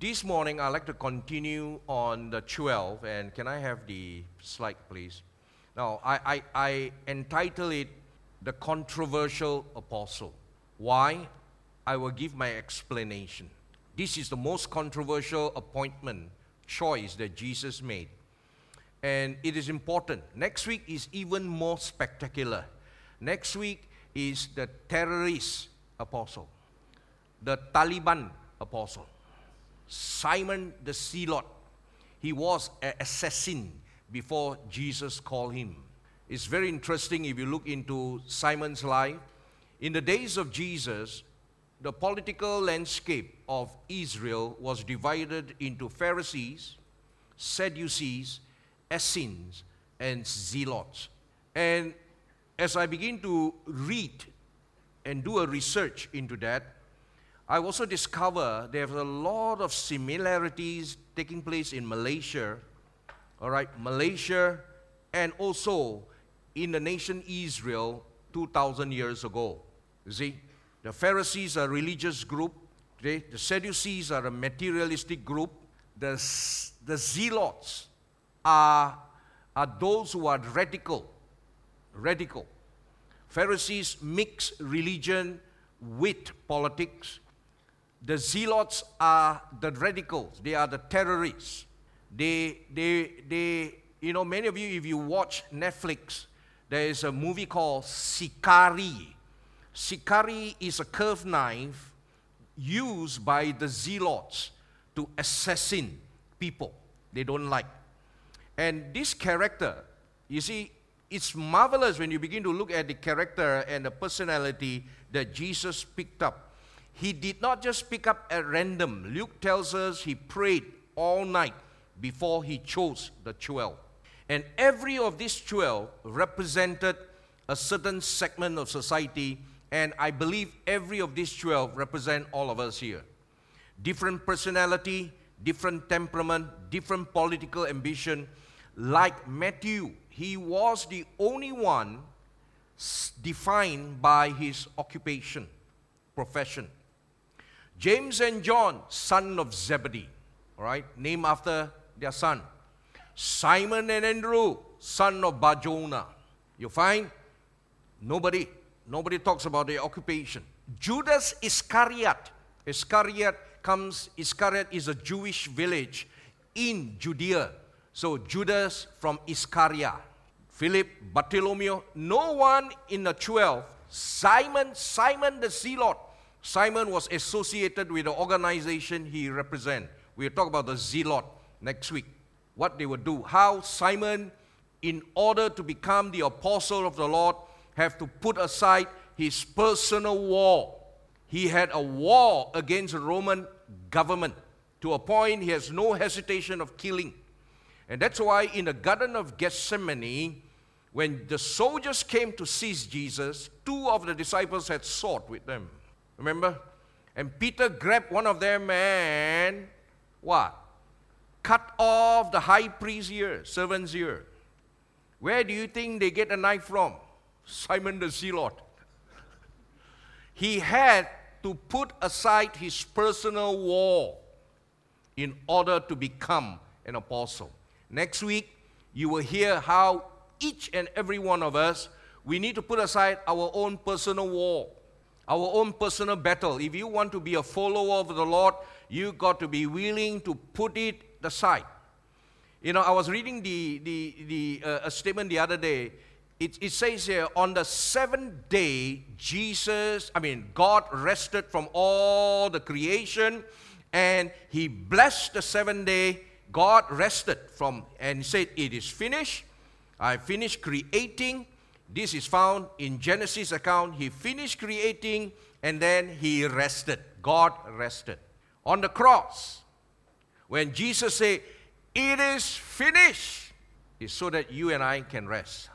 This morning, I'd like to continue on the 12, and can I have the slide, please? Now, I, I, I entitle it The Controversial Apostle. Why? I will give my explanation. This is the most controversial appointment, choice that Jesus made. And it is important. Next week is even more spectacular. Next week is the terrorist apostle, the Taliban apostle, Simon the Zealot. He was an assassin before Jesus called him. It's very interesting if you look into Simon's life. In the days of Jesus, the political landscape of Israel was divided into Pharisees, Sadducees, Essenes, and Zealots. And as I begin to read and do a research into that, I also discover there's a lot of similarities taking place in Malaysia, all right, Malaysia, and also in the nation Israel 2,000 years ago. You see, the Pharisees are a religious group, okay? the Sadducees are a materialistic group, the, the Zealots are, are those who are radical, radical. Pharisees mix religion with politics. The zealots are the radicals, they are the terrorists. They, they, they, you know, many of you, if you watch Netflix, there is a movie called Sicarii. Sicarii is a curved knife used by the zealots to assassinate people they don't like. And this character, you see, it's marvelous when you begin to look at the character and the personality that Jesus picked up. He did not just pick up at random. Luke tells us he prayed all night before he chose the 12. And every of these 12 represented a certain segment of society, and I believe every of these 12 represent all of us here. Different personality, different temperament, different political ambition. Like Matthew, he was the only one defined by his occupation, profession. James and John, son of Zebedee, all right, named after their son. Simon and Andrew, son of Barjona. You find nobody, nobody talks about their occupation. Judas Iscariot. Iscariot comes, Iscariot is a Jewish village in Judea so Judas from Iscariot, Philip, Bartholomew, no one in the 12, Simon, Simon the Zealot. Simon was associated with the organization he represents. We'll talk about the Zealot next week. What they would do. How Simon, in order to become the apostle of the Lord, have to put aside his personal war. He had a war against the Roman government to a point he has no hesitation of killing. And that's why in the Garden of Gethsemane, when the soldiers came to seize Jesus, two of the disciples had sword with them. Remember? And Peter grabbed one of them and what? Cut off the high priest's ear, servant's ear. Where do you think they get a knife from? Simon the Zealot. he had to put aside his personal war in order to become an apostle. Next week, you will hear how each and every one of us, we need to put aside our own personal war, our own personal battle. If you want to be a follower of the Lord, you got to be willing to put it aside. You know, I was reading the, the, the, uh, a statement the other day. It, it says here, on the seventh day, Jesus, I mean, God rested from all the creation and he blessed the seventh day God rested from and said, It is finished. I finished creating. This is found in Genesis account. He finished creating and then he rested. God rested. On the cross, when Jesus said, It is finished, is so that you and I can rest.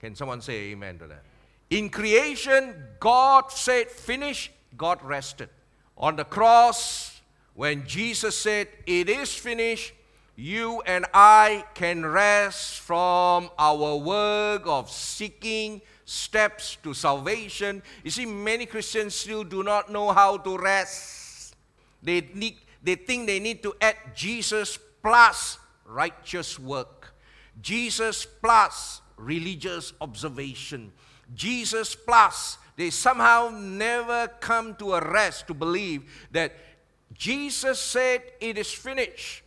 Can someone say amen to that? In creation, God said, Finish, God rested. On the cross, when Jesus said, It is finished, you and I can rest from our work of seeking steps to salvation. You see, many Christians still do not know how to rest. They, need, they think they need to add Jesus plus righteous work, Jesus plus religious observation, Jesus plus. They somehow never come to a rest to believe that Jesus said it is finished.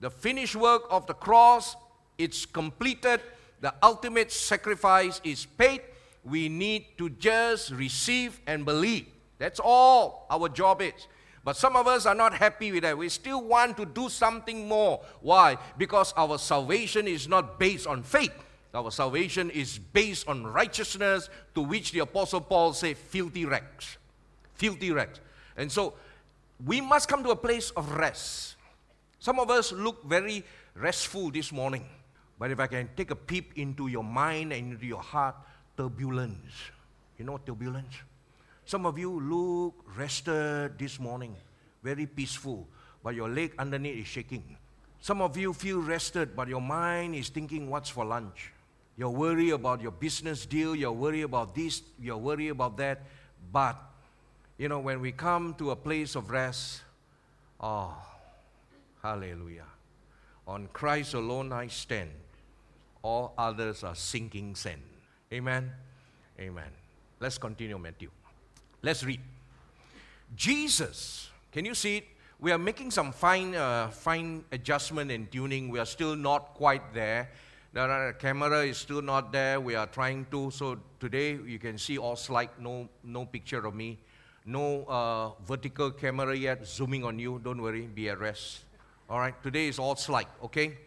The finished work of the cross, it's completed. The ultimate sacrifice is paid. We need to just receive and believe. That's all our job is. But some of us are not happy with that. We still want to do something more. Why? Because our salvation is not based on faith. Our salvation is based on righteousness, to which the Apostle Paul said, filthy rags. Filthy rags. And so we must come to a place of rest. Some of us look very restful this morning. But if I can take a peep into your mind and into your heart, turbulence. You know turbulence? Some of you look rested this morning, very peaceful, but your leg underneath is shaking. Some of you feel rested, but your mind is thinking, what's for lunch? You're worried about your business deal, you're worried about this, you're worried about that. But, you know, when we come to a place of rest, oh, hallelujah. On Christ alone I stand, all others are sinking sand. Amen. Amen. Let's continue, Matthew. Let's read. Jesus, can you see it? We are making some fine, uh, fine adjustment and tuning. We are still not quite there. The camera is still not there. We are trying to. So today you can see all slide, no, no picture of me, no uh, vertical camera yet zooming on you. Don't worry, be at rest. All right, today is all slide, okay?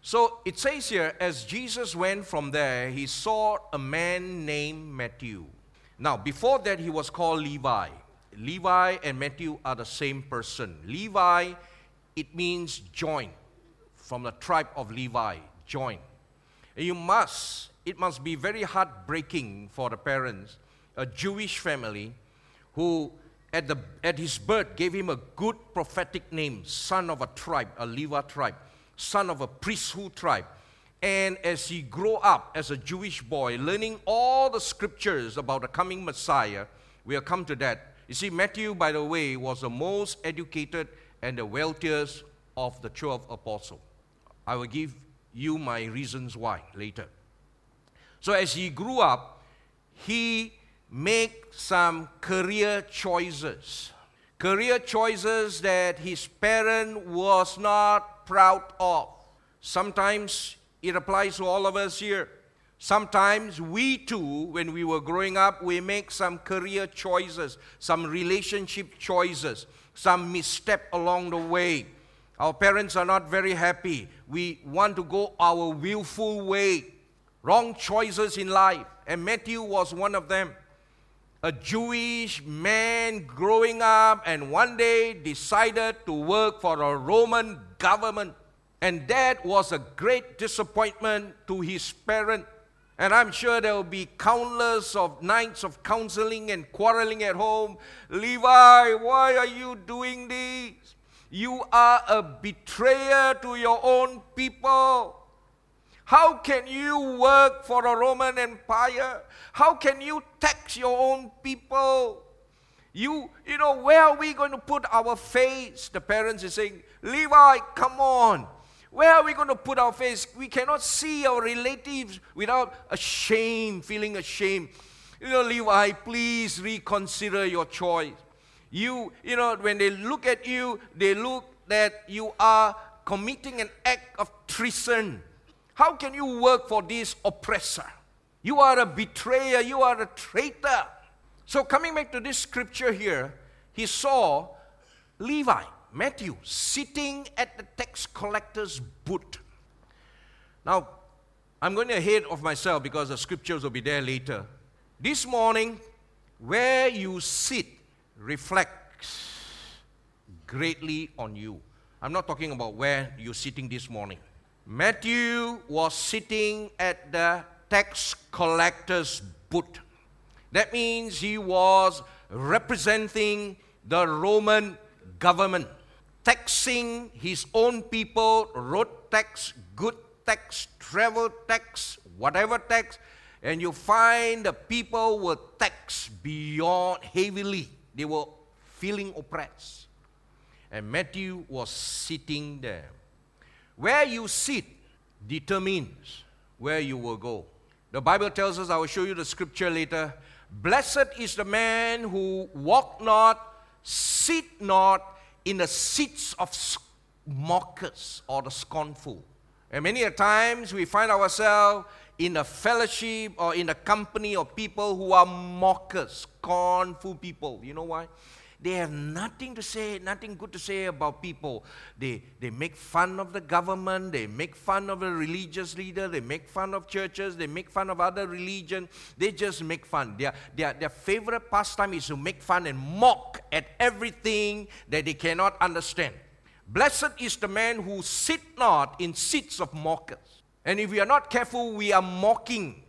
So it says here, as Jesus went from there, he saw a man named Matthew now, before that, he was called Levi. Levi and Matthew are the same person. Levi, it means join, from the tribe of Levi, join. You must, it must be very heartbreaking for the parents, a Jewish family, who at, the, at his birth gave him a good prophetic name, son of a tribe, a Levi tribe, son of a priesthood tribe. And as he grew up as a Jewish boy, learning all the scriptures about the coming Messiah, we'll come to that. You see, Matthew, by the way, was the most educated and the wealthiest of the 12 apostles. I will give you my reasons why later. So as he grew up, he made some career choices. Career choices that his parent was not proud of. Sometimes it applies to all of us here. Sometimes we too, when we were growing up, we make some career choices, some relationship choices, some misstep along the way. Our parents are not very happy. We want to go our willful way. Wrong choices in life. And Matthew was one of them. A Jewish man growing up and one day decided to work for a Roman government. And that was a great disappointment to his parent. And I'm sure there will be countless of nights of counseling and quarreling at home. Levi, why are you doing this? You are a betrayer to your own people. How can you work for the Roman Empire? How can you tax your own people? You, you know, where are we going to put our face? The parents are saying, Levi, come on. Where are we going to put our face? We cannot see our relatives without a shame, feeling ashamed. You know, Levi, please reconsider your choice. You, you know, when they look at you, they look that you are committing an act of treason. How can you work for this oppressor? You are a betrayer, you are a traitor. So, coming back to this scripture here, he saw Levi. Matthew sitting at the tax collector's booth. Now, I'm going ahead of myself because the scriptures will be there later. This morning, where you sit reflects greatly on you. I'm not talking about where you're sitting this morning. Matthew was sitting at the tax collector's booth. That means he was representing the Roman government, taxing his own people, road tax, good tax, travel tax, whatever tax, and you find the people were taxed beyond heavily. They were feeling oppressed. and Matthew was sitting there. Where you sit determines where you will go. The Bible tells us, I will show you the scripture later. Blessed is the man who walk not, sit not in the seats of mockers or the scornful. And many a times we find ourselves in a fellowship or in a company of people who are mockers, scornful people. You know why? They have nothing to say, nothing good to say about people. They, they make fun of the government, they make fun of a religious leader, they make fun of churches, they make fun of other religion. They just make fun. Their, their, their favorite pastime is to make fun and mock at everything that they cannot understand. Blessed is the man who sit not in seats of mockers. And if we are not careful, we are mocking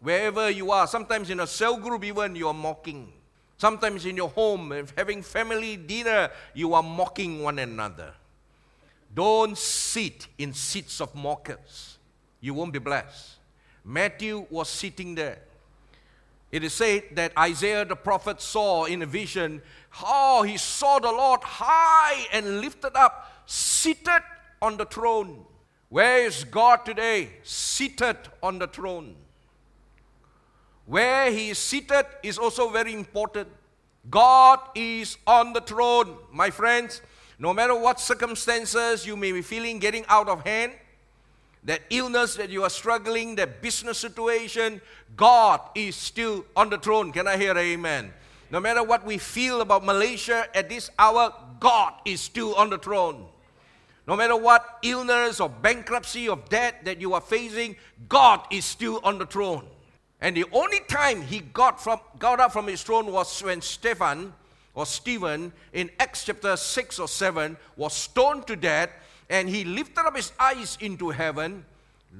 wherever you are. Sometimes in a cell group, even you are mocking. Sometimes in your home, having family dinner, you are mocking one another. Don't sit in seats of mockers. You won't be blessed. Matthew was sitting there. It is said that Isaiah the prophet saw in a vision how he saw the Lord high and lifted up, seated on the throne. Where is God today? Seated on the throne. Where he is seated is also very important. God is on the throne, my friends. No matter what circumstances you may be feeling getting out of hand, that illness that you are struggling, that business situation, God is still on the throne. Can I hear amen? No matter what we feel about Malaysia at this hour, God is still on the throne. No matter what illness or bankruptcy or debt that you are facing, God is still on the throne. And the only time he got, from, got up from his throne was when Stephen or Stephen in Acts chapter 6 or 7 was stoned to death and he lifted up his eyes into heaven.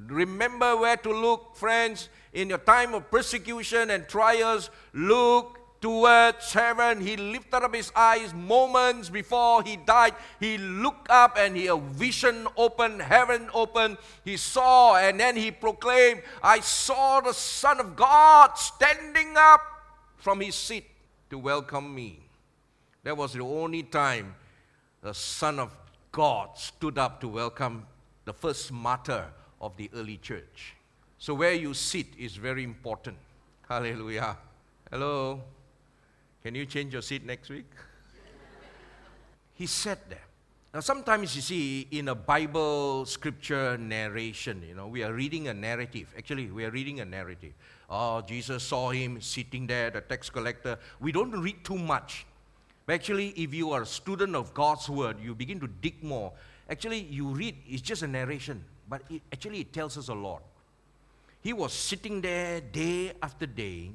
Remember where to look, friends, in your time of persecution and trials. Look towards heaven. He lifted up his eyes moments before he died. He looked up and he a vision opened, heaven opened. He saw and then he proclaimed, I saw the Son of God standing up from his seat to welcome me. That was the only time the Son of God stood up to welcome the first martyr of the early church. So, where you sit is very important. Hallelujah. Hello. Can you change your seat next week? he sat there. Now, sometimes you see in a Bible scripture narration, you know, we are reading a narrative. Actually, we are reading a narrative. Oh, Jesus saw him sitting there, the tax collector. We don't read too much. But actually, if you are a student of God's word, you begin to dig more. Actually, you read, it's just a narration, but it, actually, it tells us a lot. He was sitting there day after day,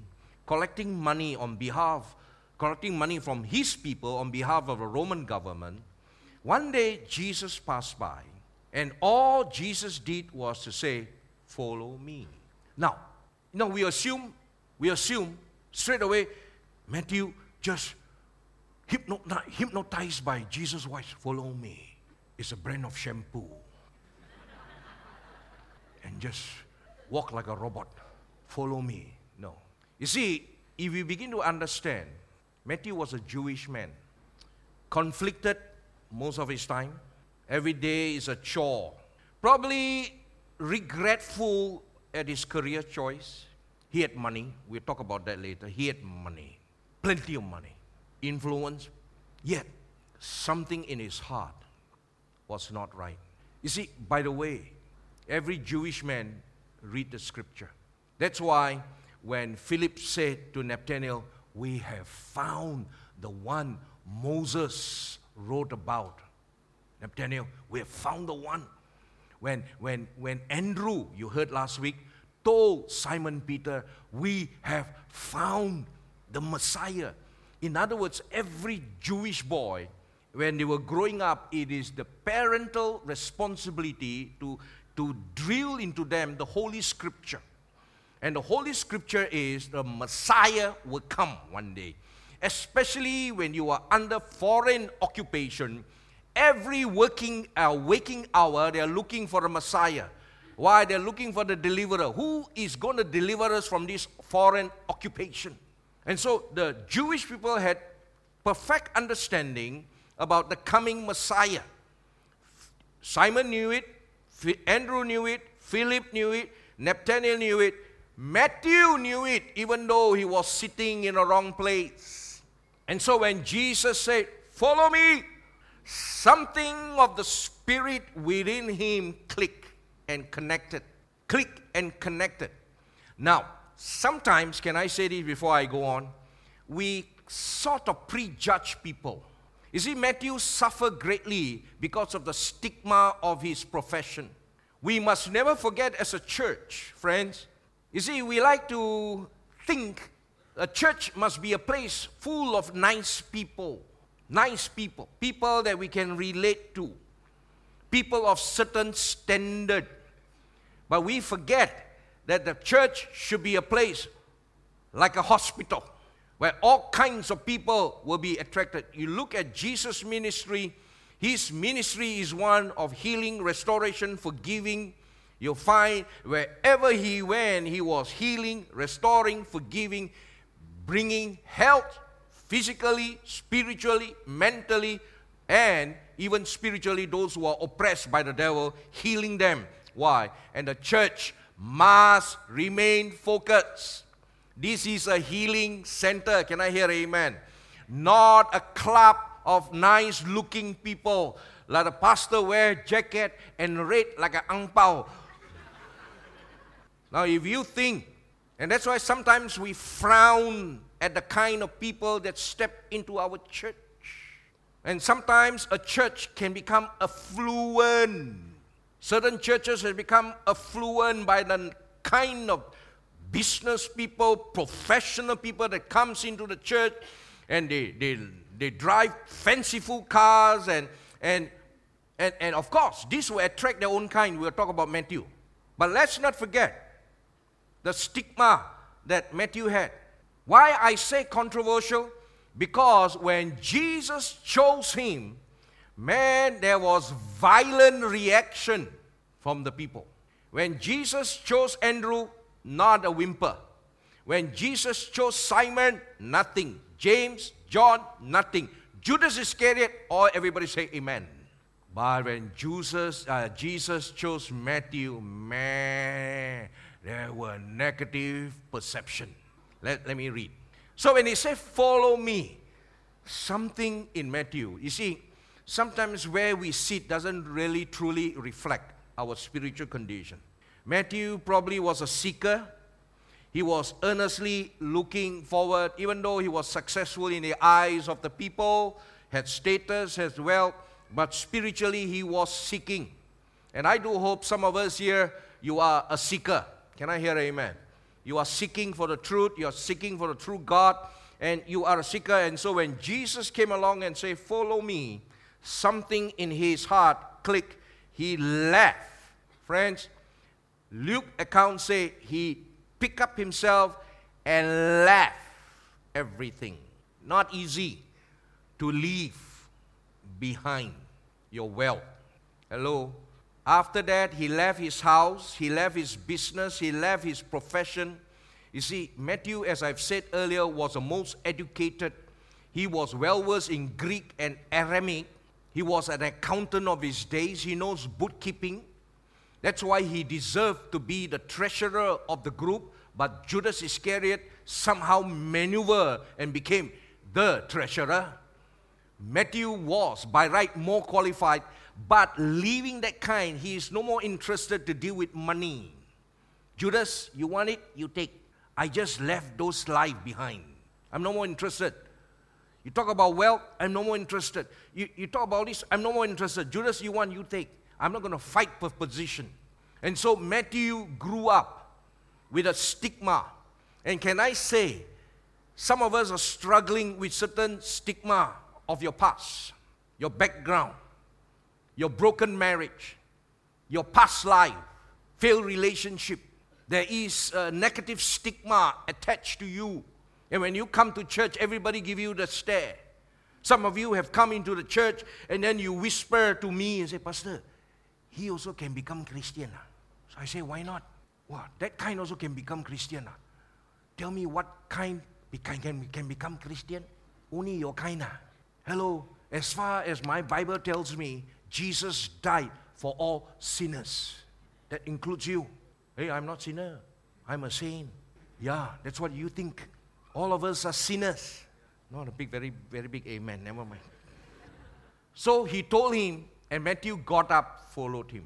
collecting money on behalf collecting money from his people on behalf of the Roman government. One day, Jesus passed by, and all Jesus did was to say, Follow me. Now, you know, we assume, we assume straight away, Matthew just hypnotized by Jesus' voice, Follow me. It's a brand of shampoo. and just walk like a robot. Follow me. No. You see, if we begin to understand Matthew was a Jewish man, conflicted most of his time. Every day is a chore. Probably regretful at his career choice. He had money. We'll talk about that later. He had money, plenty of money, influence. Yet, something in his heart was not right. You see, by the way, every Jewish man read the scripture. That's why when Philip said to Nathanael, we have found the one Moses wrote about. Nathaniel, we have found the one. When, when, when Andrew, you heard last week, told Simon Peter, we have found the Messiah. In other words, every Jewish boy, when they were growing up, it is the parental responsibility to, to drill into them the Holy Scripture. And the Holy Scripture is the Messiah will come one day. Especially when you are under foreign occupation, every working uh, waking hour they are looking for a Messiah. Why? They're looking for the deliverer. Who is going to deliver us from this foreign occupation? And so the Jewish people had perfect understanding about the coming Messiah. Simon knew it, Andrew knew it, Philip knew it, Nathaniel knew it, Matthew knew it, even though he was sitting in the wrong place. And so when Jesus said, Follow me, something of the spirit within him clicked and connected. Click and connected. Now, sometimes, can I say this before I go on? We sort of prejudge people. You see, Matthew suffered greatly because of the stigma of his profession. We must never forget as a church, friends. You see, we like to think a church must be a place full of nice people. Nice people. People that we can relate to. People of certain standard. But we forget that the church should be a place like a hospital where all kinds of people will be attracted. You look at Jesus' ministry, his ministry is one of healing, restoration, forgiving. You'll find wherever he went, he was healing, restoring, forgiving, bringing health physically, spiritually, mentally, and even spiritually, those who are oppressed by the devil, healing them. Why? And the church must remain focused this is a healing center. Can I hear amen? Not a club of nice looking people. Like the pastor wear jacket and red like an ang pao. Now if you think, and that's why sometimes we frown at the kind of people that step into our church. And sometimes a church can become affluent. Certain churches have become affluent by the kind of business people, professional people that comes into the church and they, they, they drive fanciful cars and, and, and, and of course, this will attract their own kind. We'll talk about Matthew. But let's not forget the stigma that Matthew had. Why I say controversial? Because when Jesus chose him, man, there was violent reaction from the people. When Jesus chose Andrew, not a whimper. When Jesus chose Simon, nothing. James, John, nothing. Judas Iscariot, all everybody say amen. But when Jesus, uh, Jesus chose Matthew, man, there were negative perception. Let, let me read. So when he said, follow me, something in Matthew, you see, sometimes where we sit doesn't really truly reflect our spiritual condition. Matthew probably was a seeker. He was earnestly looking forward, even though he was successful in the eyes of the people, had status as well, but spiritually he was seeking. And I do hope some of us here, you are a seeker. Can I hear amen? You are seeking for the truth, you are seeking for the true God, and you are a seeker. And so when Jesus came along and said, Follow me, something in his heart clicked. He left. Friends, Luke account say he picked up himself and left everything. Not easy to leave behind your wealth. Hello. After that, he left his house, he left his business, he left his profession. You see, Matthew, as I've said earlier, was the most educated. He was well versed in Greek and Aramaic. He was an accountant of his days. He knows bookkeeping. That's why he deserved to be the treasurer of the group, but Judas Iscariot somehow maneuvered and became the treasurer. Matthew was, by right, more qualified, but leaving that kind, he is no more interested to deal with money. Judas, you want it? You take. I just left those life behind. I'm no more interested. You talk about wealth, I'm no more interested. You, you talk about this, I'm no more interested. Judas, you want, you take. I'm not going to fight for position. And so Matthew grew up with a stigma. And can I say, some of us are struggling with certain stigma of your past, your background, your broken marriage, your past life, failed relationship. There is a negative stigma attached to you. And when you come to church, everybody give you the stare. Some of you have come into the church and then you whisper to me and say, Pastor, he also can become Christian. Ah. So I say, why not? Wow, that kind also can become Christian. Ah. Tell me what kind can, can, can become Christian? Only your kind. Ah. Hello, as far as my Bible tells me, Jesus died for all sinners. That includes you. Hey, I'm not sinner. I'm a saint. Yeah, that's what you think. All of us are sinners. Not a big, very, very big amen. Never mind. So he told him, and Matthew got up, followed him.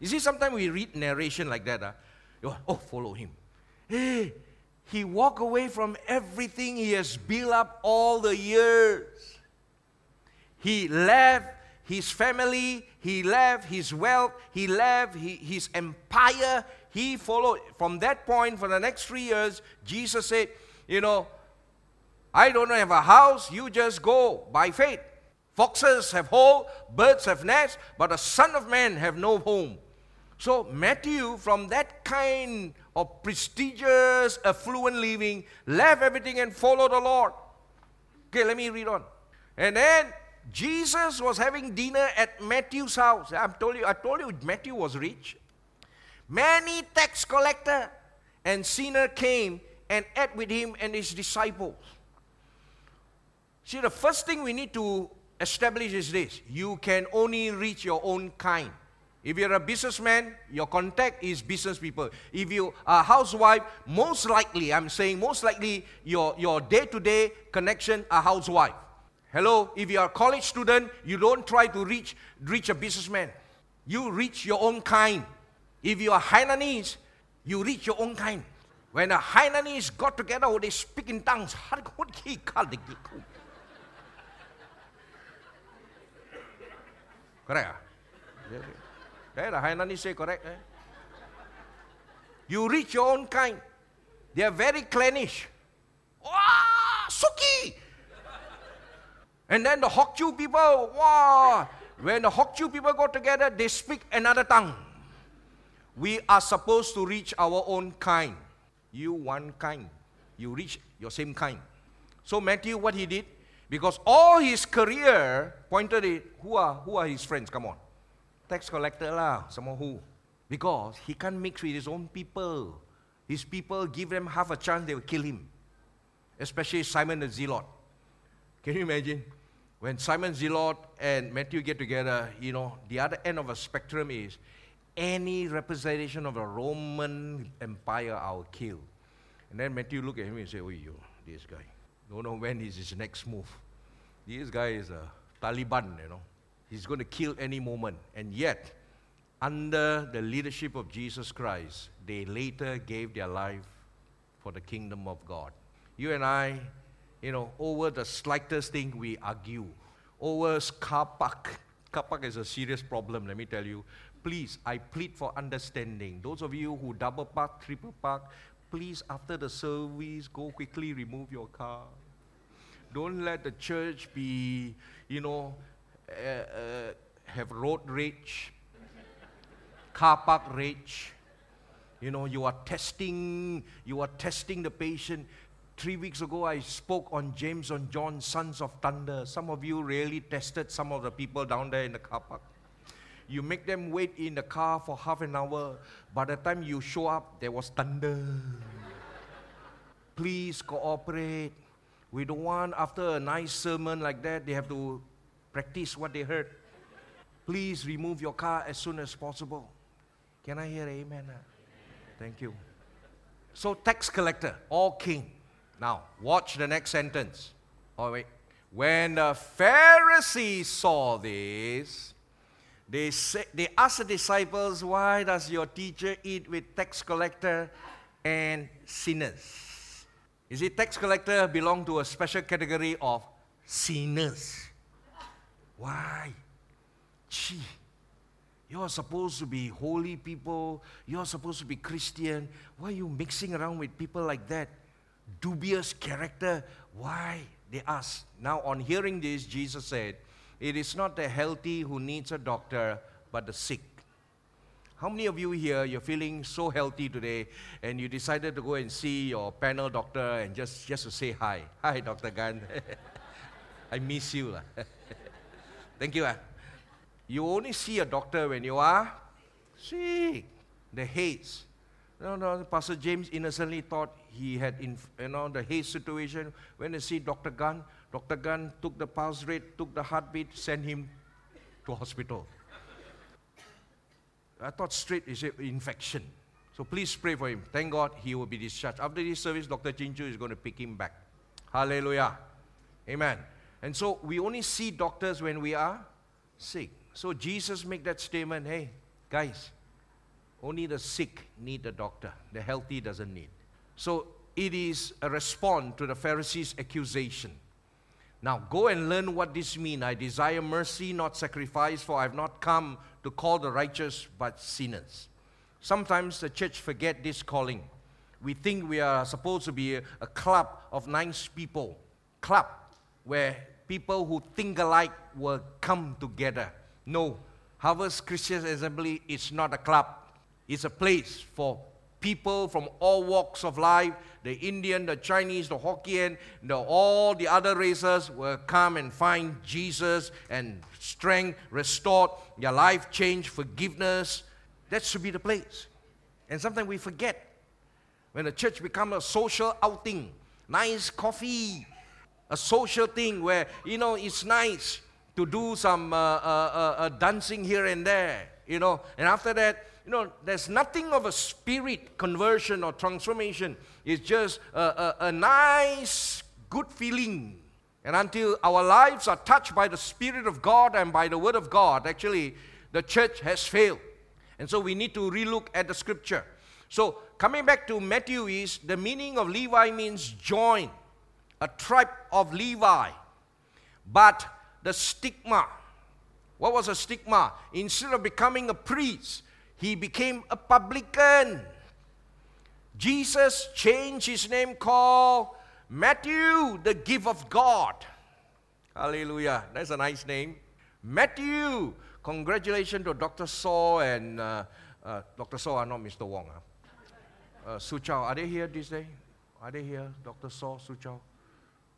You see, sometimes we read narration like that. Uh, oh, follow him. Hey, he walked away from everything he has built up all the years. He left his family, he left his wealth, he left his empire, he followed. From that point, for the next three years, Jesus said, You know, I don't have a house, you just go by faith. Foxes have hole, birds have nests, but the Son of Man have no home. So Matthew, from that kind of prestigious, affluent living, left everything and followed the Lord. Okay, let me read on. And then Jesus was having dinner at Matthew's house. I told you, I told you Matthew was rich. Many tax collector and sinner came and ate with him and his disciples. See, the first thing we need to establish is this you can only reach your own kind. If you're a businessman, your contact is business people. If you are a housewife, most likely, I'm saying most likely, your, your day-to-day connection a housewife. Hello, if you are a college student, you don't try to reach, reach a businessman. You reach your own kind. If you are Hainanese, you reach your own kind. When the Hainanese got together, oh, they speak in tongues. Correct? Okay, the Hainanese say correct. Eh? You reach your own kind. They are very clannish. Wow, Suki! And then the Hokju people, wow, when the Hokju people go together, they speak another tongue. We are supposed to reach our own kind. You one kind. You reach your same kind. So Matthew, what he did, because all his career pointed it, who are, who are his friends? Come on. Tax collector lah, someone who. Because he can't mix with his own people. His people give them half a chance, they will kill him. Especially Simon the Zealot. Can you imagine? When Simon Zealot and Matthew get together, you know, the other end of a spectrum is any representation of the Roman Empire, I will kill. And then Matthew look at him and say, Oh, you, this guy. Don't know when is his next move. This guy is a Taliban, you know. He's going to kill any moment. And yet, under the leadership of Jesus Christ, they later gave their life for the kingdom of God. You and I, you know, over the slightest thing we argue. Over car park. Car park is a serious problem, let me tell you. Please, I plead for understanding. Those of you who double park, triple park, please, after the service, go quickly remove your car. Don't let the church be, you know, uh, uh, have road rage, car park rage. You know, you are testing, you are testing the patient. Three weeks ago, I spoke on James and John, sons of thunder. Some of you really tested some of the people down there in the car park. You make them wait in the car for half an hour. By the time you show up, there was thunder. Please cooperate. We don't want, after a nice sermon like that, they have to practice what they heard. Please remove your car as soon as possible. Can I hear amen? Thank you. So, tax collector, all king. Now, watch the next sentence. Oh, wait. When the Pharisees saw this, they, say, they asked the disciples, Why does your teacher eat with tax collector and sinners? Is it tax collector belong to a special category of sinners? Why? Gee, you're supposed to be holy people. You're supposed to be Christian. Why are you mixing around with people like that? Dubious character. Why? They asked. Now, on hearing this, Jesus said, It is not the healthy who needs a doctor, but the sick. How many of you here, you're feeling so healthy today and you decided to go and see your panel doctor and just, just to say hi? Hi, Dr. Gan. I miss you. Thank you. Ah. You only see a doctor when you are sick. The hates. No, no, Pastor James innocently thought he had, in, you know, the haste situation. When to see Dr. Gan. Dr. Gan took the pulse rate, took the heartbeat, sent him to hospital. I thought straight is an infection. So please pray for him. Thank God he will be discharged. After this service, Dr. Chinchu is going to pick him back. Hallelujah. Amen. And so we only see doctors when we are sick. So Jesus make that statement, hey, guys, only the sick need a doctor. The healthy doesn't need. So it is a response to the Pharisees' accusation. Now go and learn what this means. I desire mercy, not sacrifice, for I have not come to call the righteous but sinners. Sometimes the church forget this calling. We think we are supposed to be a, club of nice people, club where people who think alike will come together. No, Harvest Christian Assembly is not a club. It's a place for people from all walks of life the Indian, the Chinese, the Hokkien, the, all the other races will come and find Jesus and strength restored, their life changed, forgiveness. That should be the place. And sometimes we forget when the church becomes a social outing, nice coffee, a social thing where, you know, it's nice to do some uh, uh, uh, uh dancing here and there, you know, and after that, you know, there's nothing of a spirit conversion or transformation. It's just a, a, a nice, good feeling. And until our lives are touched by the Spirit of God and by the Word of God, actually, the church has failed. And so we need to relook at the scripture. So, coming back to Matthew, is the meaning of Levi means join, a tribe of Levi. But the stigma, what was a stigma? Instead of becoming a priest, he became a publican. Jesus changed his name called Matthew, the gift of God. Hallelujah. That's a nice name. Matthew. Congratulations to Dr. Saw and uh, uh, Dr. Saw, not Mr. Wong. Huh? Uh, Su Chao, are they here this day? Are they here, Dr. Saw, Su Chao?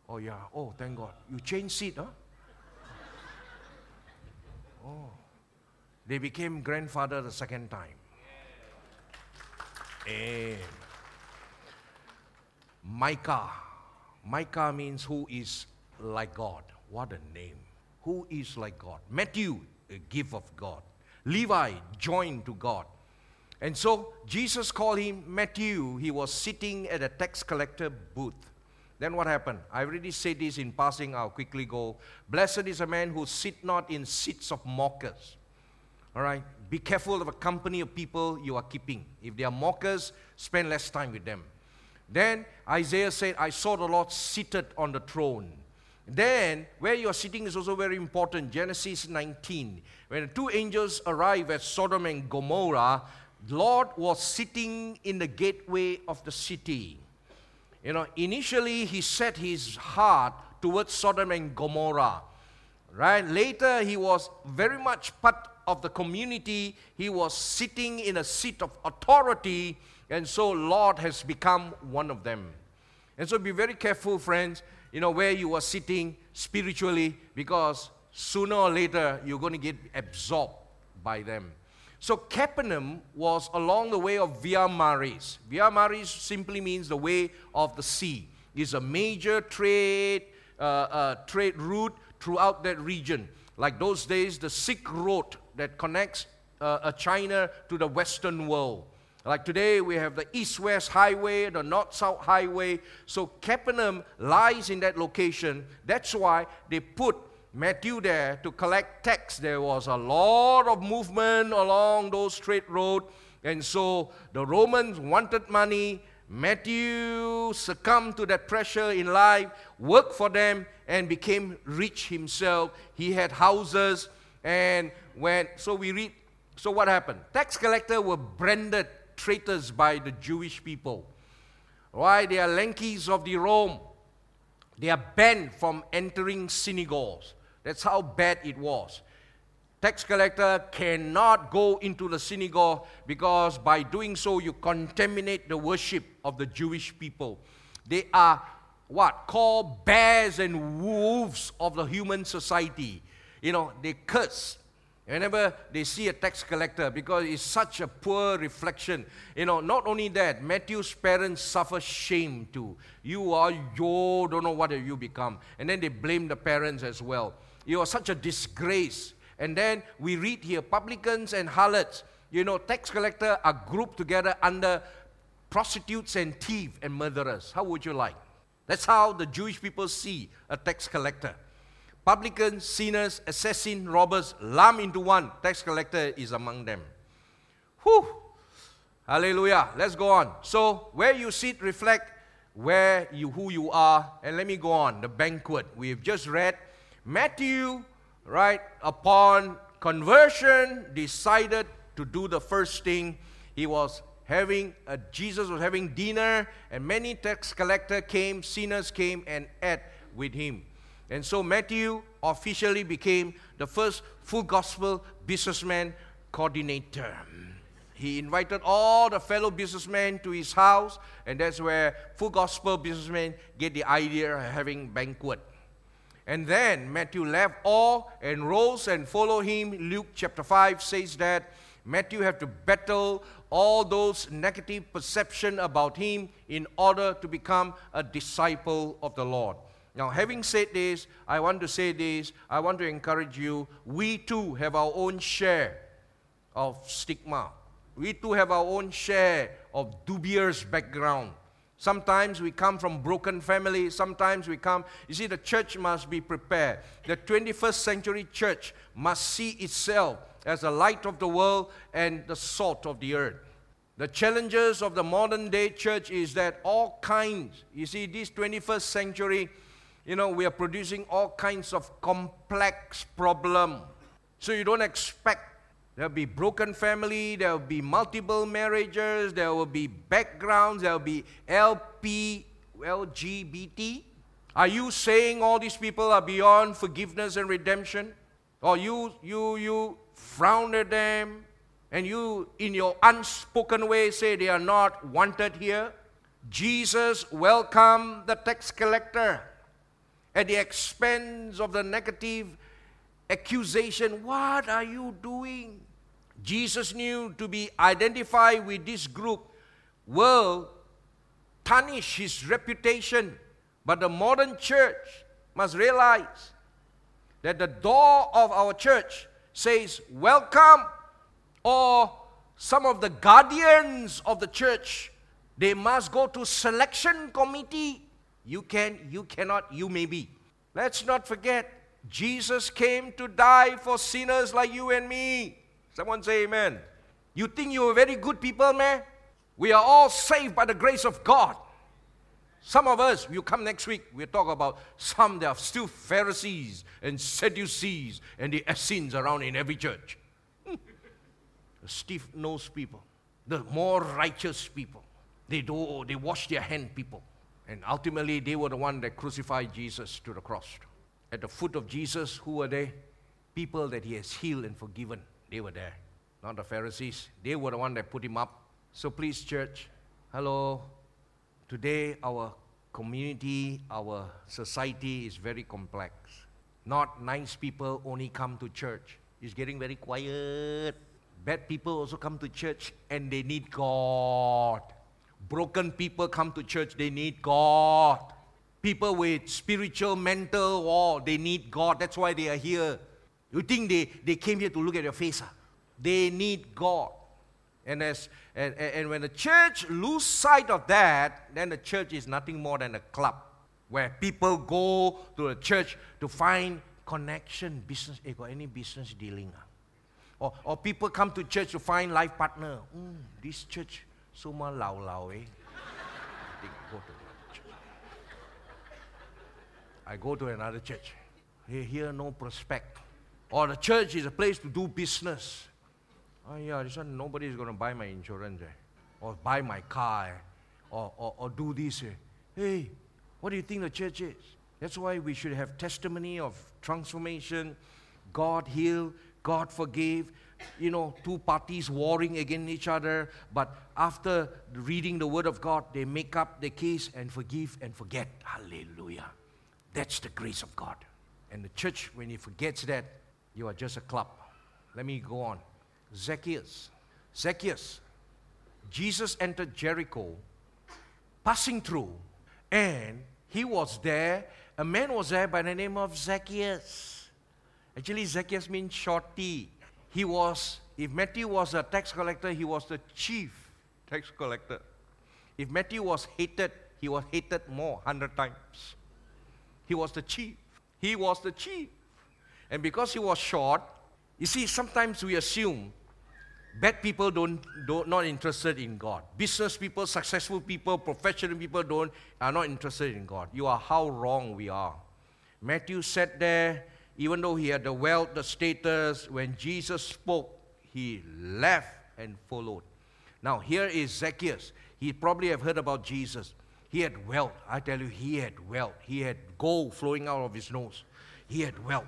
Oh, yeah. Oh, thank God. You changed seat, huh? Oh. They became grandfather the second time. Amen. Eh. Micah. Micah means who is like God. What a name. Who is like God? Matthew, a gift of God. Levi, joined to God. And so Jesus called him Matthew. He was sitting at a tax collector booth. Then what happened? I already said this in passing. I'll quickly go. Blessed is a man who sit not in seats of mockers all right? Be careful of a company of people you are keeping. If they are mockers, spend less time with them. Then Isaiah said, I saw the Lord seated on the throne. Then, where you are sitting is also very important. Genesis 19. When the two angels arrived at Sodom and Gomorrah, the Lot was sitting in the gateway of the city. You know, initially he set his heart towards Sodom and Gomorrah. Right? Later, he was very much part of the community. He was sitting in a seat of authority, and so Lot has become one of them. And so be very careful, friends, you know, where you are sitting spiritually, because sooner or later you're going to get absorbed by them. So Capernaum was along the way of Via Maris. Via Maris simply means the way of the sea. It's a major trade uh, uh, trade route throughout that region. Like those days, the Silk Road that connects uh, China to the Western world. Like today, we have the east west highway, the north south highway. So Capernaum lies in that location. That's why they put Matthew there to collect tax. There was a lot of movement along those trade roads. And so the Romans wanted money. Matthew succumbed to that pressure in life, worked for them, and became rich himself. He had houses, and when so we read so what happened? Tax collectors were branded traitors by the jewish people. Why? They are lankies of the rome. They are banned from entering synagogues. That's how bad it was. Tax collector cannot go into the synagogue because by doing so you contaminate the worship of the jewish people. They are what? Called bears and wolves of the human society. You know they curse Whenever they see a tax collector, because it's such a poor reflection. You know, not only that, Matthew's parents suffer shame too. You are, you don't know what have you become. And then they blame the parents as well. You are such a disgrace. And then we read here, publicans and harlots, you know, tax collector are grouped together under prostitutes and thieves and murderers. How would you like? That's how the Jewish people see a tax collector. Publicans, sinners, assassins, robbers, lump into one. Tax collector is among them. Whew! Hallelujah. Let's go on. So, where you sit, reflect where you who you are. And let me go on. The banquet. We've just read Matthew, right, upon conversion, decided to do the first thing. He was having a, Jesus was having dinner, and many tax collector came, sinners came and ate with him. And so Matthew officially became the first full gospel businessman coordinator. He invited all the fellow businessmen to his house, and that's where full gospel businessmen get the idea of having banquet. And then Matthew left all and rose and followed him. Luke chapter 5 says that Matthew had to battle all those negative perception about him in order to become a disciple of the Lord. Now, having said this, I want to say this. I want to encourage you. We too have our own share of stigma. We too have our own share of dubious background. Sometimes we come from broken families. Sometimes we come. You see, the church must be prepared. The 21st century church must see itself as the light of the world and the salt of the earth. The challenges of the modern day church is that all kinds, you see, this 21st century, you know, we are producing all kinds of complex problem. So you don't expect there'll be broken family, there'll be multiple marriages, there will be backgrounds, there'll be LP, LGBT. Are you saying all these people are beyond forgiveness and redemption? Or you you you frown at them and you in your unspoken way say they are not wanted here? Jesus welcomed the tax collector at the expense of the negative accusation. What are you doing? Jesus knew to be identified with this group will tarnish his reputation. But the modern church must realize that the door of our church says, Welcome, or some of the guardians of the church, they must go to selection committee you can, you cannot, you may be. Let's not forget, Jesus came to die for sinners like you and me. Someone say amen. You think you're very good people, man? We are all saved by the grace of God. Some of us, you come next week, we'll talk about some that are still Pharisees and Sadducees and the Essenes around in every church. The stiff nosed people, the more righteous people. They do they wash their hand people. And ultimately, they were the one that crucified Jesus to the cross. At the foot of Jesus, who were they? People that he has healed and forgiven. They were there. Not the Pharisees. They were the one that put him up. So please, church, hello. Today, our community, our society is very complex. Not nice people only come to church. It's getting very quiet. Bad people also come to church and they need God. Broken people come to church, they need God. People with spiritual, mental war, they need God. That's why they are here. You think they, they came here to look at your face? Huh? They need God. And, as, and, and when the church lose sight of that, then the church is nothing more than a club where people go to the church to find connection, business. Hey, got any business dealing? Huh? Or, or people come to church to find life partner. Mm, this church lao lao eh. I go to another church. I go to another church. No prospect. Or the church is a place to do business. Oh yeah, this one nobody is going to buy my insurance eh? or buy my car eh? or, or, or do this. Eh? Hey, what do you think the church is? That's why we should have testimony of transformation. God heal, God forgave, you know, two parties warring against each other, but after reading the Word of God, they make up the case and forgive and forget. Hallelujah. That's the grace of God. And the church, when he forgets that, you are just a club. let me go on. Zacchaeus. Zacchaeus. Jesus entered Jericho, passing through, and he was there. A man was there by the name of Zacchaeus. Actually, Zacchaeus means shorty. He was, if Matthew was a tax collector, he was the chief tax collector. If Matthew was hated, he was hated more, hundred times. He was the chief. He was the chief. And because he was short, you see, sometimes we assume bad people don't, don't not interested in God. Business people, successful people, professional people don't are not interested in God. You are how wrong we are. Matthew sat there, even though he had the wealth, the status, when Jesus spoke, he left and followed. Now here is Zacchaeus. He probably have heard about Jesus. He had wealth. I tell you, he had wealth. He had gold flowing out of his nose. He had wealth.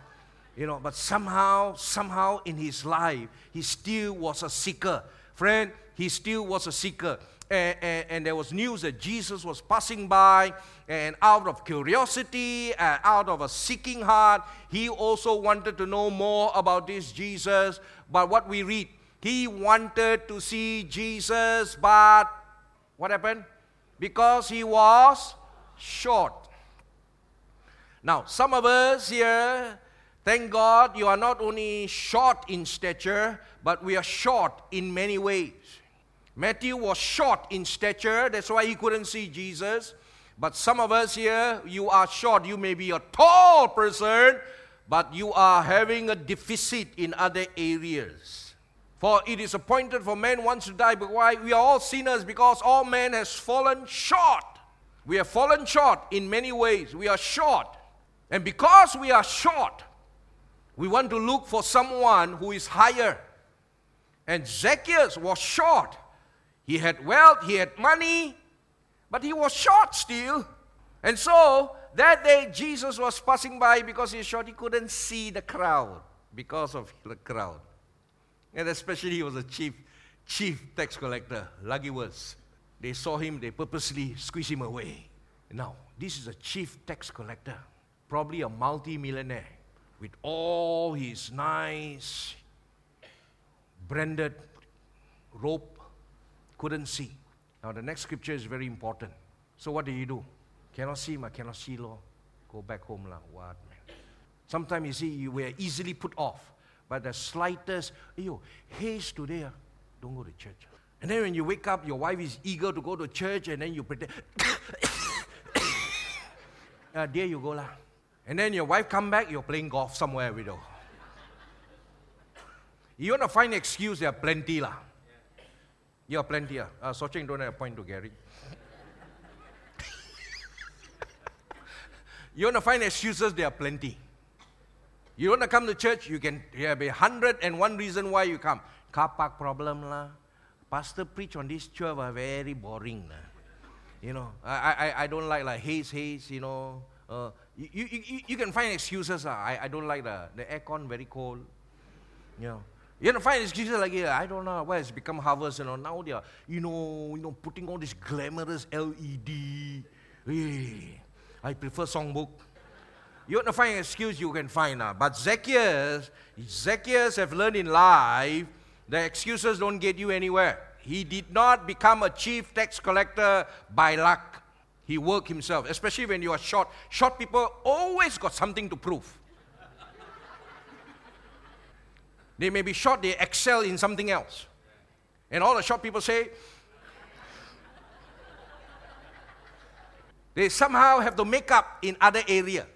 You know, but somehow, somehow in his life, he still was a seeker. Friend, he still was a seeker. And, and, and, there was news that Jesus was passing by, and out of curiosity, and out of a seeking heart, he also wanted to know more about this Jesus. But what we read, he wanted to see Jesus, but what happened? Because he was short. Now, some of us here, thank God, you are not only short in stature, but we are short in many ways. Matthew was short in stature, that's why he couldn't see Jesus. But some of us here, you are short. You may be a tall person, but you are having a deficit in other areas. For it is appointed for man once to die, but why? We are all sinners because all men has fallen short. We have fallen short in many ways. We are short. And because we are short, we want to look for someone who is higher. And Zacchaeus was short. He had wealth, he had money, but he was short still. And so that day Jesus was passing by because he's short, he couldn't see the crowd because of the crowd. And especially he was a chief, chief tax collector, lucky words. They saw him, they purposely squeezed him away. Now, this is a chief tax collector, probably a multi-millionaire, with all his nice branded rope, couldn't see. Now, the next scripture is very important. So, what do you do? Cannot see, ma, cannot see, Lord. Go back home, lah. What, man? Sometimes you see, you were easily put off by the slightest, yo, haze today, uh, don't go to church. And then when you wake up, your wife is eager to go to church, and then you pretend, uh, there you go, lah. And then your wife come back, you're playing golf somewhere, widow. You want to find excuse, there are plenty, lah. You are plenty, ah. Uh, Soching don't have a point to Gary. you want to find excuses, there are plenty. You want to come to church, you can there be hundred and one reason why you come. Car park problem lah. Pastor preach on this 12 are very boring. Lah. You know, I, I, I don't like like haze, haze, you know. Uh, you, you, you, you can find excuses. Uh. I, I don't like the, the aircon very cold. You know. You know, find excuses like, yeah, I don't know why it's become harvest, you know. Now they are, you know, you know, putting all this glamorous LED. Hey, I prefer songbook. You want to find an excuse, you can find. Uh. But Zacchaeus, Zacchaeus have learned in life, the excuses don't get you anywhere. He did not become a chief tax collector by luck. He worked himself, especially when you are short. Short people always got something to prove. They may be short, they excel in something else. And all the short people say, they somehow have to make up in other area.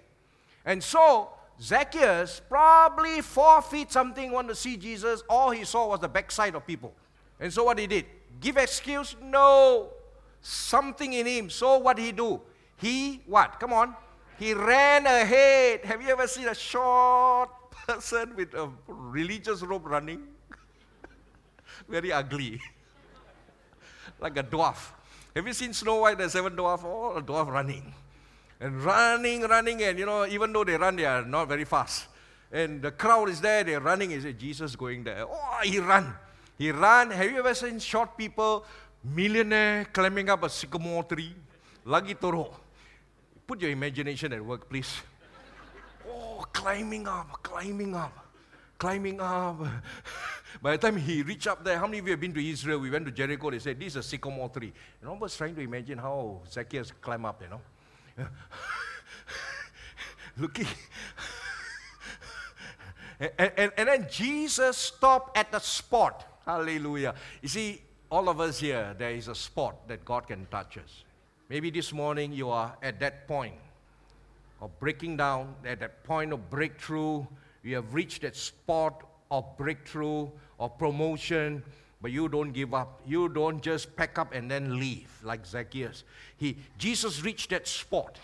And so Zacchaeus, probably four feet something, want to see Jesus. All he saw was the backside of people. And so what he did? Give excuse? No. Something in him. So what he do? He what? Come on. He ran ahead. Have you ever seen a short person with a religious robe running? Very ugly. like a dwarf. Have you seen Snow White, the seven dwarf? Oh, a dwarf running. And running, running, and you know, even though they run, they are not very fast. And the crowd is there, they're running. Is it Jesus going there? Oh, he run. He ran. Have you ever seen short people, millionaire climbing up a sycamore tree? Lagi toro. Put your imagination at work, please. Climbing up, climbing up. climbing up. By the time he reached up there, how many of you have been to Israel? We went to Jericho. They said, This is a sycamore tree. And I was trying to imagine how Zacchaeus climbed up, you know. Looking. and, and, and then Jesus stopped at the spot. Hallelujah. You see, all of us here, there is a spot that God can touch us. Maybe this morning you are at that point of breaking down, at that point of breakthrough. You have reached that spot of breakthrough, of promotion, but you don't give up. You don't just pack up and then leave like Zacchaeus. He, Jesus reached that spot.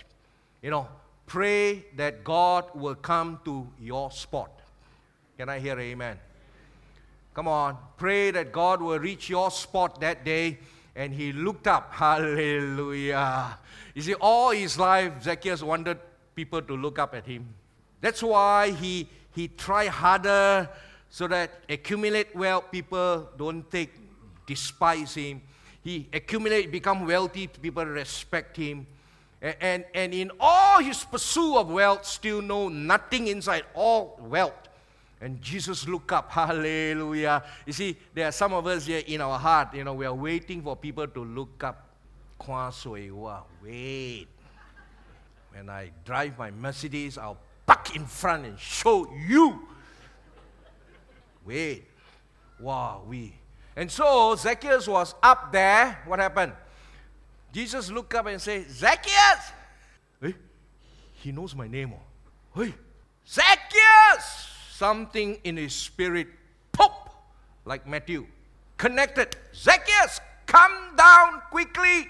You know, pray that God will come to your spot. Can I hear amen? Come on, pray that God will reach your spot that day. And he looked up. Hallelujah. You see, all his life, Zacchaeus wanted people to look up at him. That's why he, he tried harder so that accumulate wealth, people don't take, despise him. He accumulate, become wealthy, people respect him. And, and, and in all his pursuit of wealth, still know nothing inside, all wealth. And Jesus look up, hallelujah. You see, there are some of us here in our heart, you know, we are waiting for people to look up. Wait. When I drive my Mercedes, I'll park in front and show you Wait. Wow, we. And so Zacchaeus was up there. What happened? Jesus looked up and said, Zacchaeus! Hey, he knows my name. Oh. Hey, Zacchaeus! Something in his spirit, pop, like Matthew, connected. Zacchaeus, come down quickly.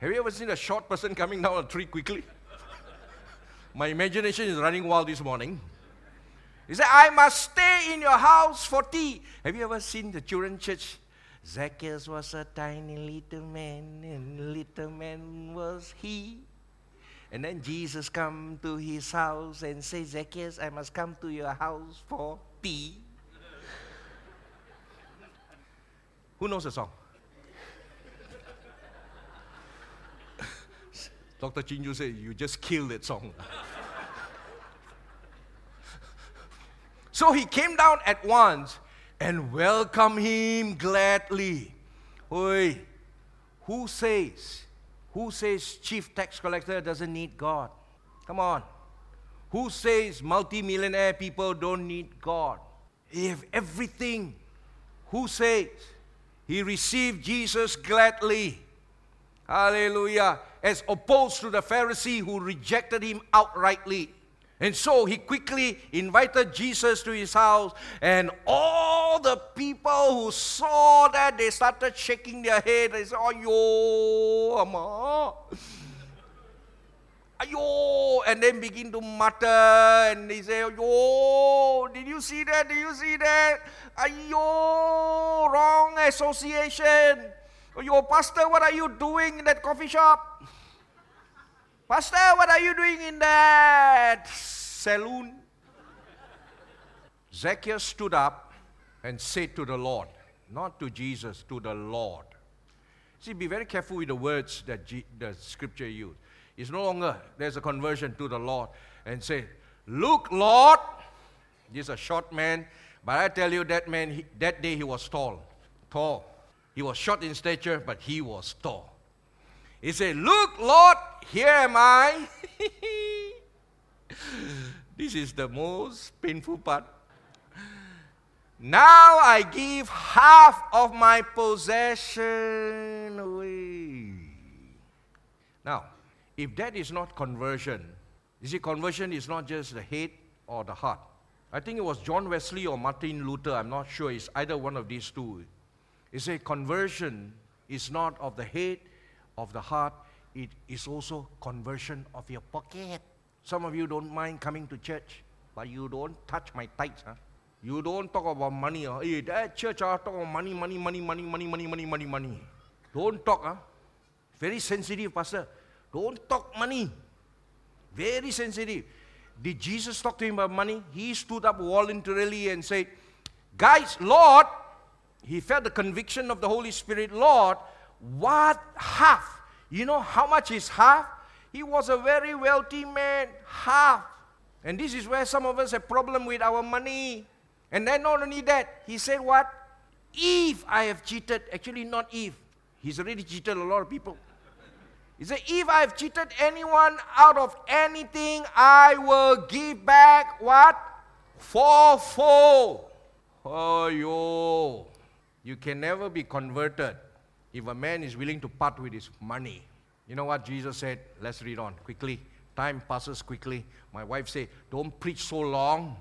Have you ever seen a short person coming down a tree quickly? My imagination is running wild this morning. He said, I must stay in your house for tea. Have you ever seen the children church? Zacchaeus was a tiny little man, and little man was he. And then Jesus come to his house and say, Zacchaeus, I must come to your house for tea. Who knows the song? Dr. Chinju said, You just killed that song. So he came down at once and welcomed him gladly. Oi, who says, who says chief tax collector doesn't need God? Come on. Who says multimillionaire people don't need God? They have everything. Who says he received Jesus gladly? Hallelujah. As opposed to the Pharisee who rejected him outrightly. And so he quickly invited Jesus to his house, and all the people who saw that they started shaking their head. They said, Ayo, Ama. Ayo, and then begin to mutter, and they say, Ayo, did you see that? Did you see that? Ayo, wrong association. Oh, Ayo, Pastor, what are you doing in that coffee shop? Pastor, what are you doing in that saloon? Zacchaeus stood up and said to the Lord, not to Jesus, to the Lord. See, be very careful with the words that G- the scripture used. It's no longer there's a conversion to the Lord and say, Look, Lord, is a short man, but I tell you that man, he, that day he was tall. Tall. He was short in stature, but he was tall. He said, Look, Lord, here am I. this is the most painful part. Now I give half of my possession away. Now, if that is not conversion, you see, conversion is not just the head or the heart. I think it was John Wesley or Martin Luther, I'm not sure, it's either one of these two. He said, conversion is not of the head, of the heart, it is also conversion of your pocket. Some of you don't mind coming to church, but you don't touch my tithes. Huh? You don't talk about money. Huh? Hey, that church uh, talk about money, money, money, money, money, money, money, money, money. Don't talk. Huh? Very sensitive, Pastor. Don't talk money. Very sensitive. Did Jesus talk to him about money? He stood up voluntarily and said, Guys, Lord, he felt the conviction of the Holy Spirit, Lord, what half you know how much is half? He was a very wealthy man, half. And this is where some of us have problem with our money. And then not only that, he said what? If I have cheated, actually not if, he's already cheated a lot of people. He said, If I have cheated anyone out of anything, I will give back what? Fourfold. Oh, yo. You can never be converted if a man is willing to part with his money. You know what Jesus said? Let's read on quickly. Time passes quickly. My wife said, Don't preach so long.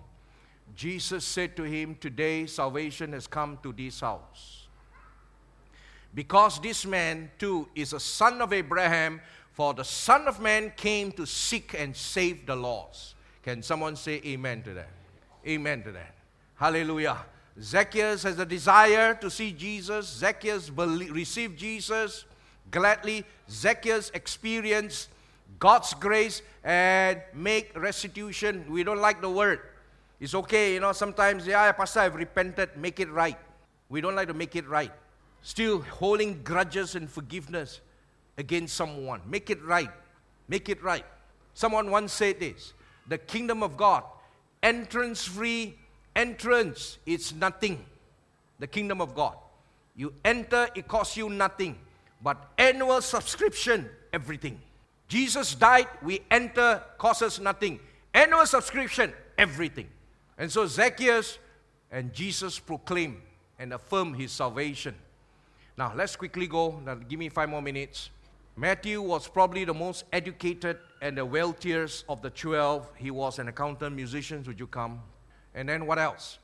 Jesus said to him, Today salvation has come to this house. Because this man too is a son of Abraham, for the Son of Man came to seek and save the lost. Can someone say amen to that? Amen to that. Hallelujah. Zacchaeus has a desire to see Jesus. Zacchaeus received Jesus gladly. Zacchaeus experienced God's grace and make restitution. We don't like the word. It's okay, you know, sometimes, yeah, Pastor, I've repented, make it right. We don't like to make it right. Still holding grudges and forgiveness against someone. Make it right. Make it right. Someone once said this the kingdom of God, entrance free, entrance, it's nothing. The kingdom of God. You enter, it costs you nothing. But annual subscription, everything. Jesus died, we enter, costs us nothing. Annual subscription, everything. And so Zacchaeus and Jesus proclaim and affirm his salvation. Now, let's quickly go. Now, give me five more minutes. Matthew was probably the most educated and the wealthiest of the 12. He was an accountant, musician. Would you come? And then what else?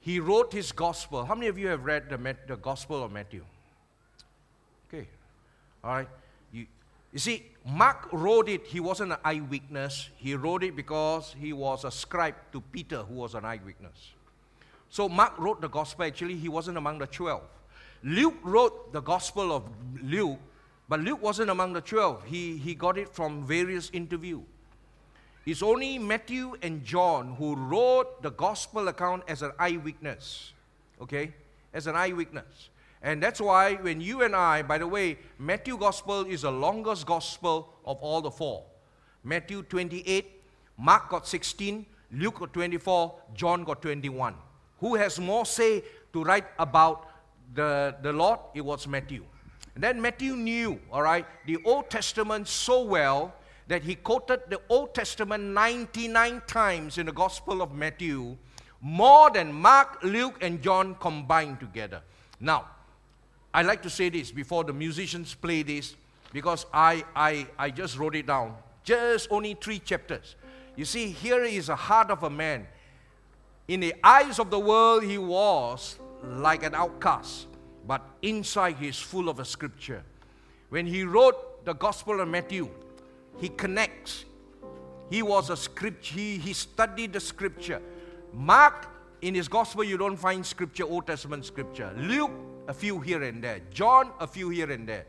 He wrote his gospel. How many of you have read the, the Gospel of Matthew? Okay. All right. You, you see, Mark wrote it, he wasn't an eyewitness. He wrote it because he was a scribe to Peter, who was an eyewitness. So Mark wrote the gospel, actually, he wasn't among the 12. Luke wrote the gospel of Luke, but Luke wasn't among the 12. He, he got it from various interviews. It's only Matthew and John who wrote the gospel account as an eyewitness. Okay? As an eyewitness. And that's why when you and I, by the way, Matthew Gospel is the longest gospel of all the four. Matthew 28, Mark got 16, Luke got 24, John got 21. Who has more say to write about the, the Lord? It was Matthew. And then Matthew knew, all right, the Old Testament so well that he quoted the Old Testament 99 times in the Gospel of Matthew, more than Mark, Luke, and John combined together. Now, I like to say this before the musicians play this because I, I, I just wrote it down. Just only three chapters. You see, here is the heart of a man. In the eyes of the world, he was like an outcast, but inside he is full of a scripture. When he wrote the Gospel of Matthew, he connects. He was a script, he, he studied the scripture. Mark, in his gospel, you don't find scripture, Old Testament scripture. Luke, a few here and there. John, a few here and there.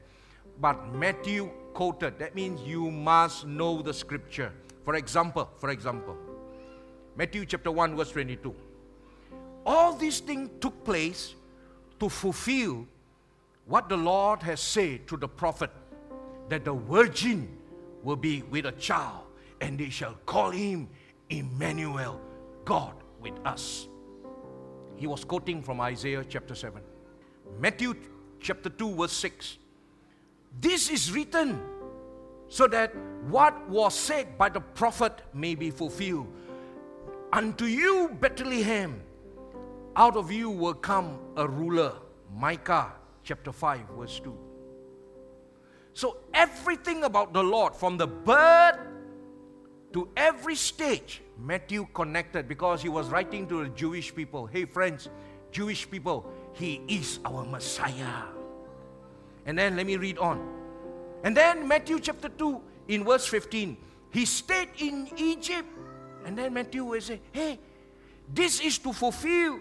But Matthew quoted. That means you must know the scripture. For example, for example, Matthew chapter 1, verse 22. All these things took place to fulfill what the Lord has said to the prophet that the virgin will be with a child and they shall call him Emmanuel, God with us. He was quoting from Isaiah chapter 7. Matthew chapter 2, verse 6. This is written so that what was said by the prophet may be fulfilled. Unto you, Bethlehem, out of you will come a ruler. Micah chapter 5, verse 2. So, everything about the Lord, from the birth to every stage, Matthew connected because he was writing to the Jewish people. Hey, friends, Jewish people, he is our Messiah. And then let me read on. And then Matthew chapter 2, in verse 15, he stayed in Egypt. And then Matthew will say, Hey, this is to fulfill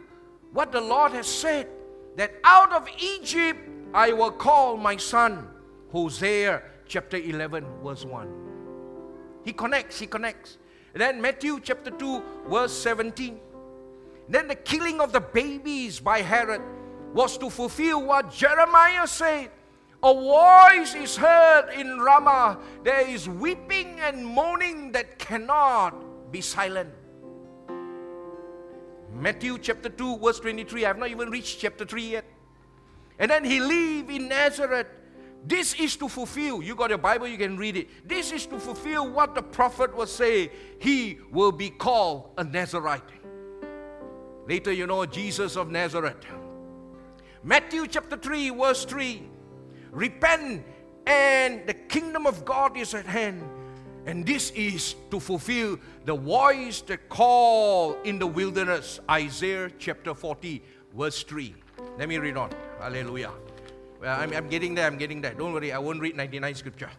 what the Lord has said that out of Egypt I will call my son. Hosea chapter 11, verse 1. He connects, he connects. Then Matthew chapter 2, verse 17. Then the killing of the babies by Herod was to fulfill what Jeremiah said. A voice is heard in Ramah. There is weeping and moaning that cannot be silent. Matthew chapter 2, verse 23. I have not even reached chapter 3 yet. And then he lived in Nazareth. This is to fulfill. You got your Bible, you can read it. This is to fulfill what the prophet was saying. He will be called a Nazarite. Later, you know Jesus of Nazareth. Matthew chapter 3, verse 3. Repent, and the kingdom of God is at hand. And this is to fulfill the voice that called in the wilderness. Isaiah chapter 40, verse 3. Let me read on. Hallelujah. Well, I'm, I'm getting there, I'm getting there. Don't worry, I won't read 99 scripture.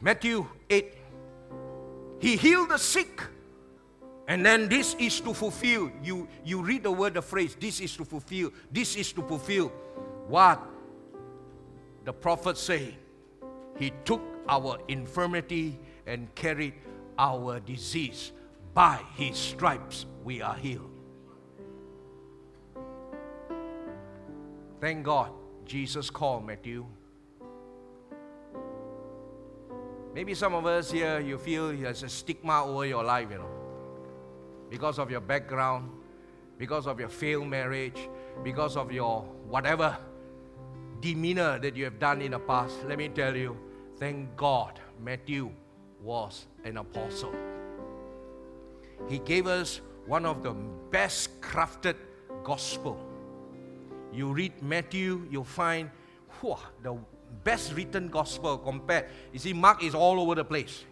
Matthew 8. He healed the sick. And then this is to fulfill. You, you read the word, the phrase, this is to fulfill. This is to fulfill what the prophet say. He took our infirmity and carried our disease. By his stripes we are healed. Thank God Jesus called Matthew. Maybe some of us here, you feel there's a stigma over your life, you know, because of your background, because of your failed marriage, because of your whatever demeanor that you have done in the past. Let me tell you, thank God Matthew was an apostle. He gave us one of the best crafted gospel you read Matthew, you'll find whew, the best written gospel compared. You see, Mark is all over the place.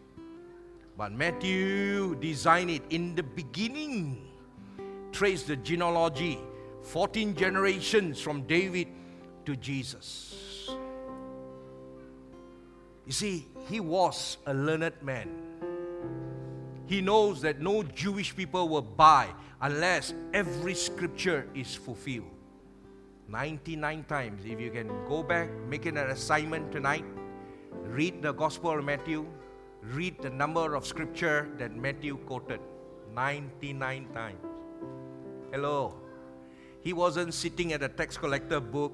But Matthew designed it in the beginning, trace the genealogy, 14 generations from David to Jesus. You see, he was a learned man. He knows that no Jewish people will buy unless every scripture is fulfilled. 99 times. If you can go back, make it an assignment tonight, read the Gospel of Matthew, read the number of scripture that Matthew quoted 99 times. Hello. He wasn't sitting at a tax collector book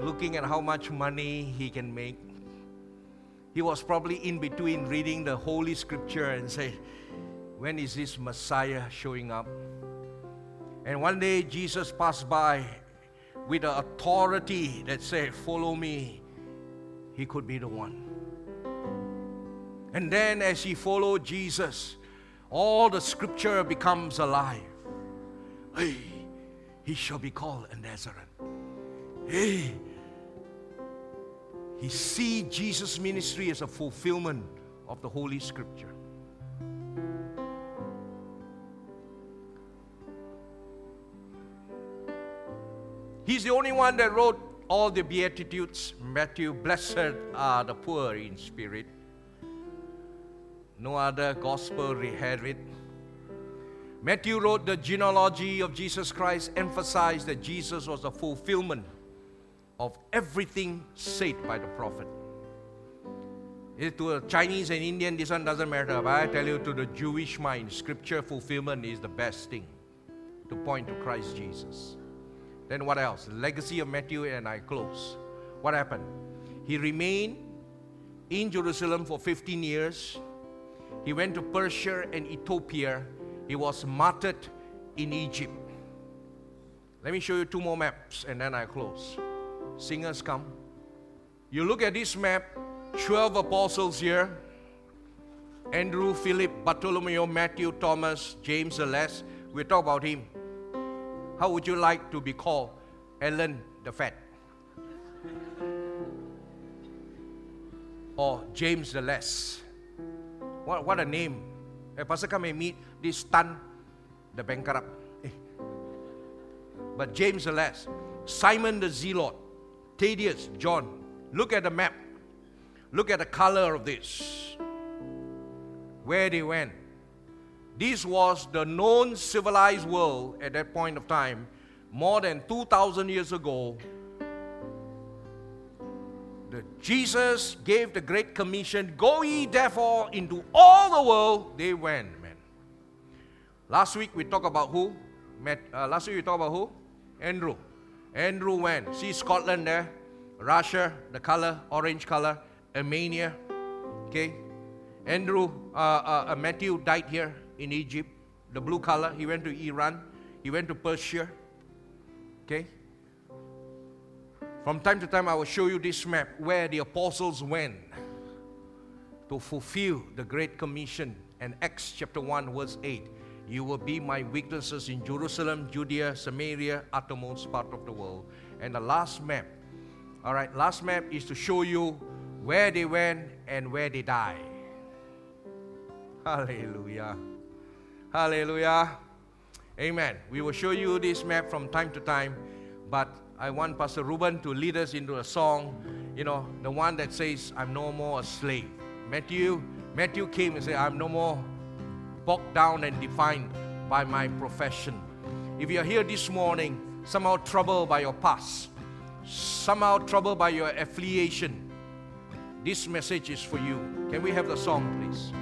looking at how much money he can make. He was probably in between reading the Holy Scripture and say, When is this Messiah showing up? And one day Jesus passed by with the authority that said, Follow me, he could be the one. And then as he followed Jesus, all the scripture becomes alive. Hey, he shall be called a Nazarene. Hey, he see Jesus' ministry as a fulfillment of the Holy Scripture. He's the only one that wrote all the Beatitudes. Matthew, blessed are the poor in spirit. No other gospel had it. Matthew wrote the genealogy of Jesus Christ, emphasized that Jesus was the fulfillment of everything said by the prophet. It, To a Chinese and Indian, this one doesn't matter. But I tell you, to the Jewish mind, scripture fulfillment is the best thing to point to Christ Jesus. Then what else? Legacy of Matthew, and I close. What happened? He remained in Jerusalem for 15 years. He went to Persia and Ethiopia. He was martyred in Egypt. Let me show you two more maps and then I close. Singers come. You look at this map 12 apostles here Andrew, Philip, Bartholomew, Matthew, Thomas, James, the Less. We talk about him. How would you like to be called Ellen the Fat? Or James the Less? What, what a name. A Pastor come and meet this Tan, the bankrupt. Eh. But James the Less, Simon the Zealot, Thaddeus, John. Look at the map. Look at the color of this. Where they went. This was the known civilized world at that point of time, more than 2,000 years ago. The Jesus gave the Great Commission Go ye therefore into all the world. They went, man. Last week we talked about who? Met, uh, last week we talked about who? Andrew. Andrew went. See Scotland there? Russia, the color, orange color. Armenia. Okay? Andrew, uh, uh, uh Matthew died here in Egypt. the blue color. He went to Iran. He went to Persia. Okay? From time to time, I will show you this map where the apostles went to fulfill the Great Commission. And Acts chapter 1, verse 8 You will be my witnesses in Jerusalem, Judea, Samaria, uttermost part of the world. And the last map, all right, last map is to show you where they went and where they died. Hallelujah. Hallelujah. Amen. We will show you this map from time to time, but I want Pastor Ruben to lead us into a song, you know, the one that says, I'm no more a slave. Matthew, Matthew came and said, I'm no more bogged down and defined by my profession. If you're here this morning, somehow troubled by your past, somehow troubled by your affiliation, this message is for you. Can we have the song, please?